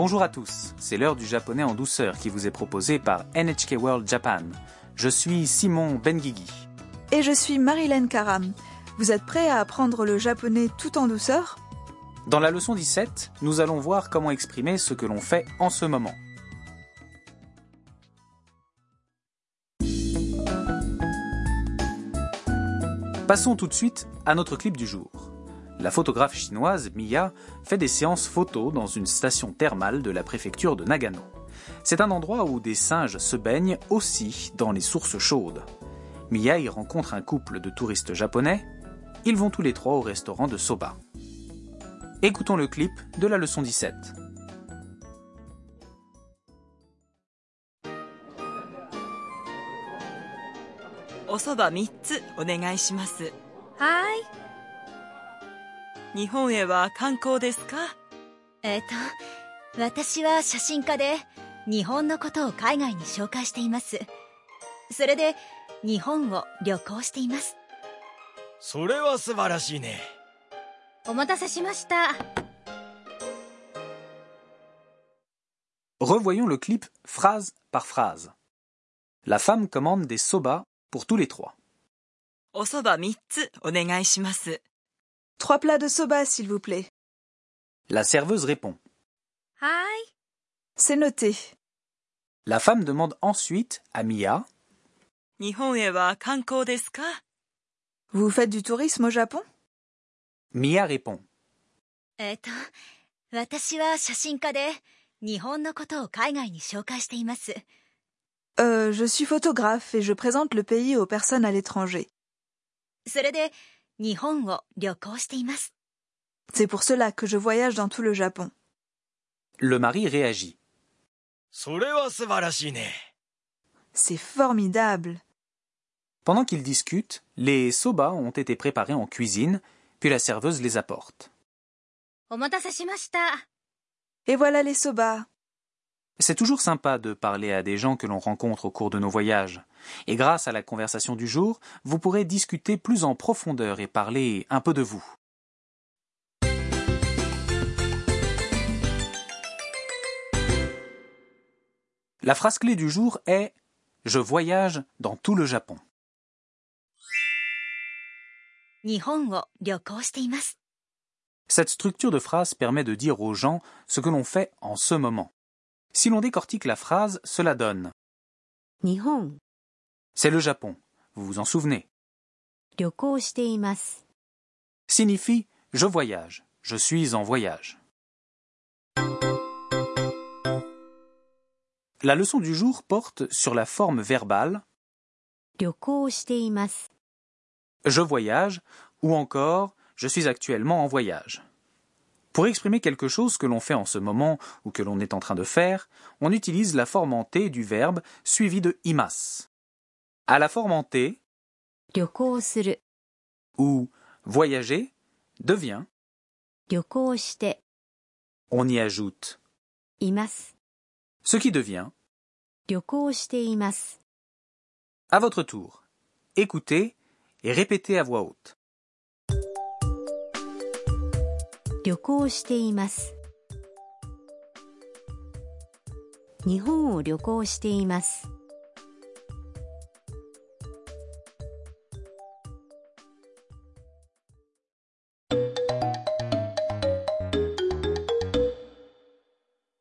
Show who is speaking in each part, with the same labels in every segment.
Speaker 1: Bonjour à tous, c'est l'heure du japonais en douceur qui vous est proposé par NHK World Japan. Je suis Simon Benguigui.
Speaker 2: Et je suis Marilyn Karam. Vous êtes prêts à apprendre le japonais tout en douceur?
Speaker 1: Dans la leçon 17, nous allons voir comment exprimer ce que l'on fait en ce moment. Passons tout de suite à notre clip du jour. La photographe chinoise Mia fait des séances photos dans une station thermale de la préfecture de Nagano. C'est un endroit où des singes se baignent aussi dans les sources chaudes. Mia y rencontre un couple de touristes japonais. Ils vont tous les trois au restaurant de Soba. Écoutons le clip de la leçon 17.
Speaker 3: おそば3つお願いします
Speaker 4: はい。
Speaker 3: 日本へは観光ですか？
Speaker 4: えっ、と、私は写真家で、日本のことを海外に紹介しています。それで、日本を旅行しています。
Speaker 5: それは素晴らしいね
Speaker 4: お待たせしました。
Speaker 1: Revoyons le clip phrase par phrase. La femme commande des soba pour tous les trois.
Speaker 3: おそば3つお願いします
Speaker 2: Trois plats de soba, s'il vous plaît.
Speaker 1: La serveuse répond.
Speaker 4: はい。
Speaker 2: C'est noté.
Speaker 1: La femme demande ensuite à Mia
Speaker 3: 日本へは観光ですか
Speaker 2: Vous faites du tourisme au Japon
Speaker 1: Mia répond.
Speaker 4: えっ、と、私は写真家で、日本のことを海外に紹介しています。
Speaker 2: Euh, je suis photographe et je présente le pays aux personnes à l'étranger.
Speaker 4: それで、
Speaker 2: c'est pour cela que je voyage dans tout le Japon.
Speaker 1: Le mari réagit.
Speaker 2: C'est formidable.
Speaker 1: Pendant qu'ils discutent, les soba ont été préparés en cuisine, puis la serveuse les apporte.
Speaker 2: Et voilà les soba.
Speaker 1: C'est toujours sympa de parler à des gens que l'on rencontre au cours de nos voyages. Et grâce à la conversation du jour, vous pourrez discuter plus en profondeur et parler un peu de vous. La phrase clé du jour est Je voyage dans tout le Japon. Cette structure de phrase permet de dire aux gens ce que l'on fait en ce moment. Si l'on décortique la phrase, cela donne. C'est le Japon, vous vous en souvenez. Signifie je voyage, je suis en voyage. La leçon du jour porte sur la forme verbale. Je voyage ou encore je suis actuellement en voyage. Pour exprimer quelque chose que l'on fait en ce moment ou que l'on est en train de faire, on utilise la forme en T du verbe suivi de imas. À la forme en T, ou voyager devient on y ajoute
Speaker 4: imas,
Speaker 1: ce qui devient. À votre tour, écoutez et répétez à voix haute.
Speaker 4: 旅行しています。日本を旅行しています。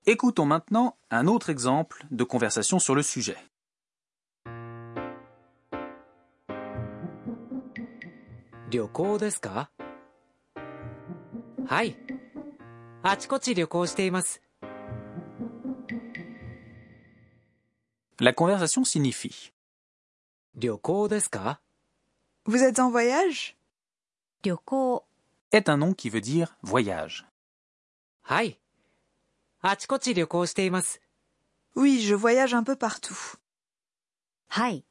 Speaker 1: Écoutons maintenant un autre exemple de conversation sur le sujet.
Speaker 6: 旅行ですか はい。あちこち旅行しています。
Speaker 1: La conversation signifie
Speaker 6: 旅行ですか
Speaker 2: Vous êtes en voyage
Speaker 4: 旅行、
Speaker 1: est un nom qui veut dire voyage.
Speaker 6: はい。あちこち旅行しています。
Speaker 2: Oui, je voyage un peu partout.
Speaker 4: はい。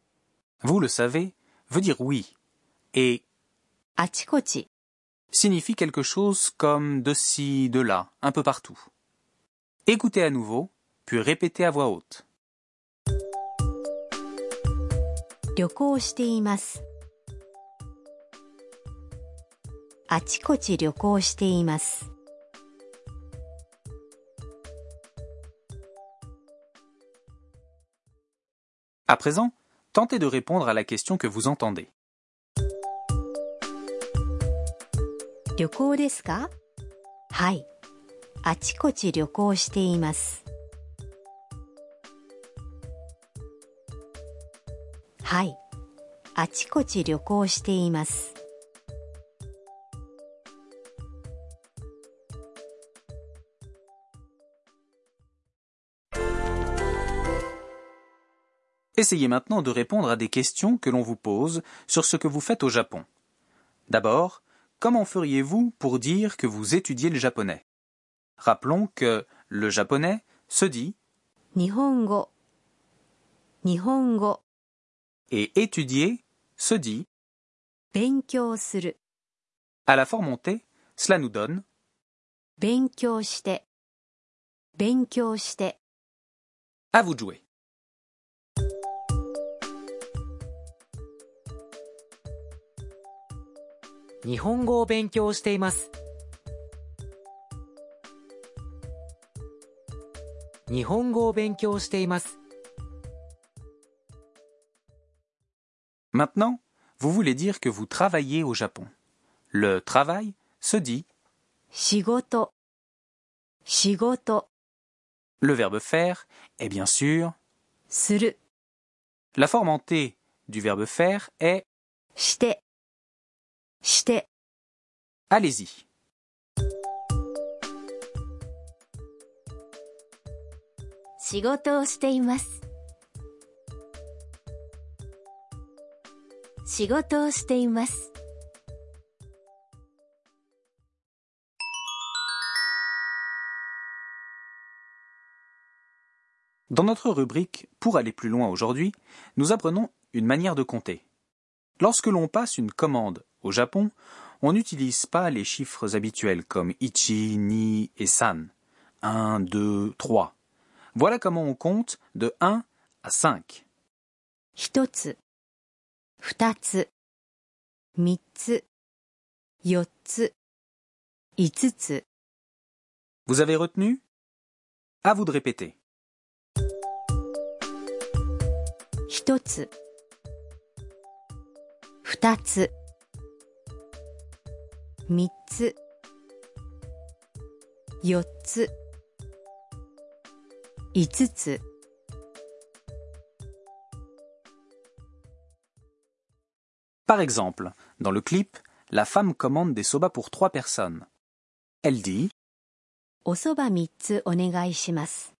Speaker 1: Vous le savez, veut dire oui et
Speaker 4: あちこち、
Speaker 1: signifie quelque chose comme de ci, de là, un peu partout. Écoutez à nouveau, puis répétez à voix haute. À présent, tentez de répondre à la question que vous entendez.
Speaker 4: 旅行ですかはい。あちこち旅行しています。はい。あちこち旅行しています。
Speaker 1: Essayez maintenant de répondre à des questions que l'on vous pose sur ce que vous faites au Japon. D'abord, Comment feriez-vous pour dire que vous étudiez le japonais? Rappelons que le japonais se dit
Speaker 4: Nihongo. Nihongo.
Speaker 1: Et étudier se dit
Speaker 4: Benkyosuru.
Speaker 1: À la forme montée, cela nous donne
Speaker 4: Benkyo shite. Benkyo shite.
Speaker 1: À vous de jouer.
Speaker 6: 日本語を勉強しています日本語を勉強しています
Speaker 1: Maintenant, vous voulez dire que vous travaillez au Japon. Le travail se dit
Speaker 4: 仕事仕事
Speaker 1: le verbe faire est bien sûr
Speaker 4: する
Speaker 1: la forme en T du verbe faire est
Speaker 4: して して
Speaker 1: allez-y.
Speaker 4: 仕事をしています仕事をしています
Speaker 1: Dans notre rubrique Pour aller plus loin aujourd'hui, nous apprenons une manière de compter. Lorsque l'on passe une commande au Japon, on n'utilise pas les chiffres habituels comme ichi, ni et san. 1, 2, 3. Voilà comment on compte de 1 à 5.
Speaker 4: 一つ二つ三つ四つ五つ
Speaker 1: Vous avez retenu À vous de répéter.
Speaker 4: 一つ二つ 三つ四つ五つ
Speaker 1: Par exemple, dans le clip, la femme commande des soba pour trois personnes. Elle dit
Speaker 4: おそば三つお願いします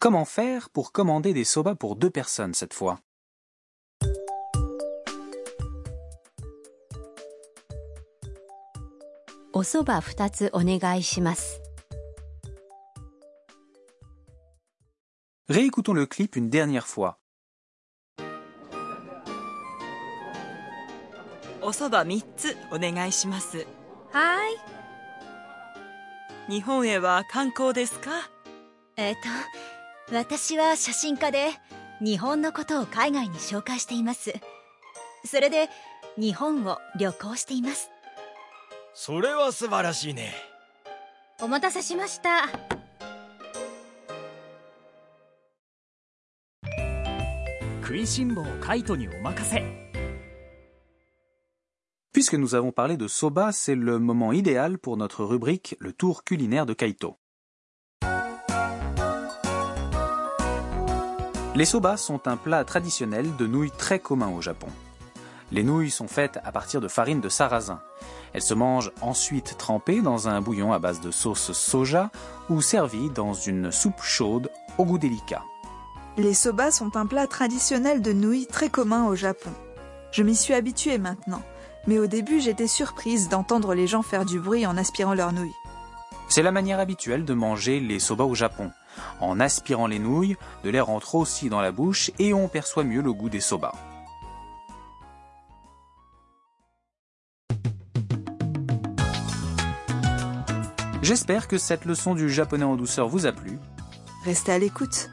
Speaker 1: Comment faire pour commander des soba pour deux personnes cette fois «
Speaker 4: おそば二つお願いします」
Speaker 1: Réécoutons le clip une dernière fois.
Speaker 3: おそば3つお願いします。
Speaker 2: はい。
Speaker 3: 日本へは観光ですか？
Speaker 4: えっ、と私は写真家で日本のことを海外に紹介しています。それで日本を旅行しています
Speaker 5: それは素晴らしいね
Speaker 4: お待たせしました
Speaker 7: 食いしん坊カイトにお任せ
Speaker 1: Puisque nous avons parlé de soba, c'est le moment idéal pour notre rubrique Le tour culinaire de Kaito. Les soba sont un plat traditionnel de nouilles très commun au Japon. Les nouilles sont faites à partir de farine de sarrasin. Elles se mangent ensuite trempées dans un bouillon à base de sauce soja ou servies dans une soupe chaude au goût délicat.
Speaker 2: Les soba sont un plat traditionnel de nouilles très commun au Japon. Je m'y suis habituée maintenant, mais au début j'étais surprise d'entendre les gens faire du bruit en aspirant leurs nouilles.
Speaker 1: C'est la manière habituelle de manger les soba au Japon. En aspirant les nouilles, de l'air entre aussi dans la bouche et on perçoit mieux le goût des soba. J'espère que cette leçon du japonais en douceur vous a plu.
Speaker 2: Restez à l'écoute.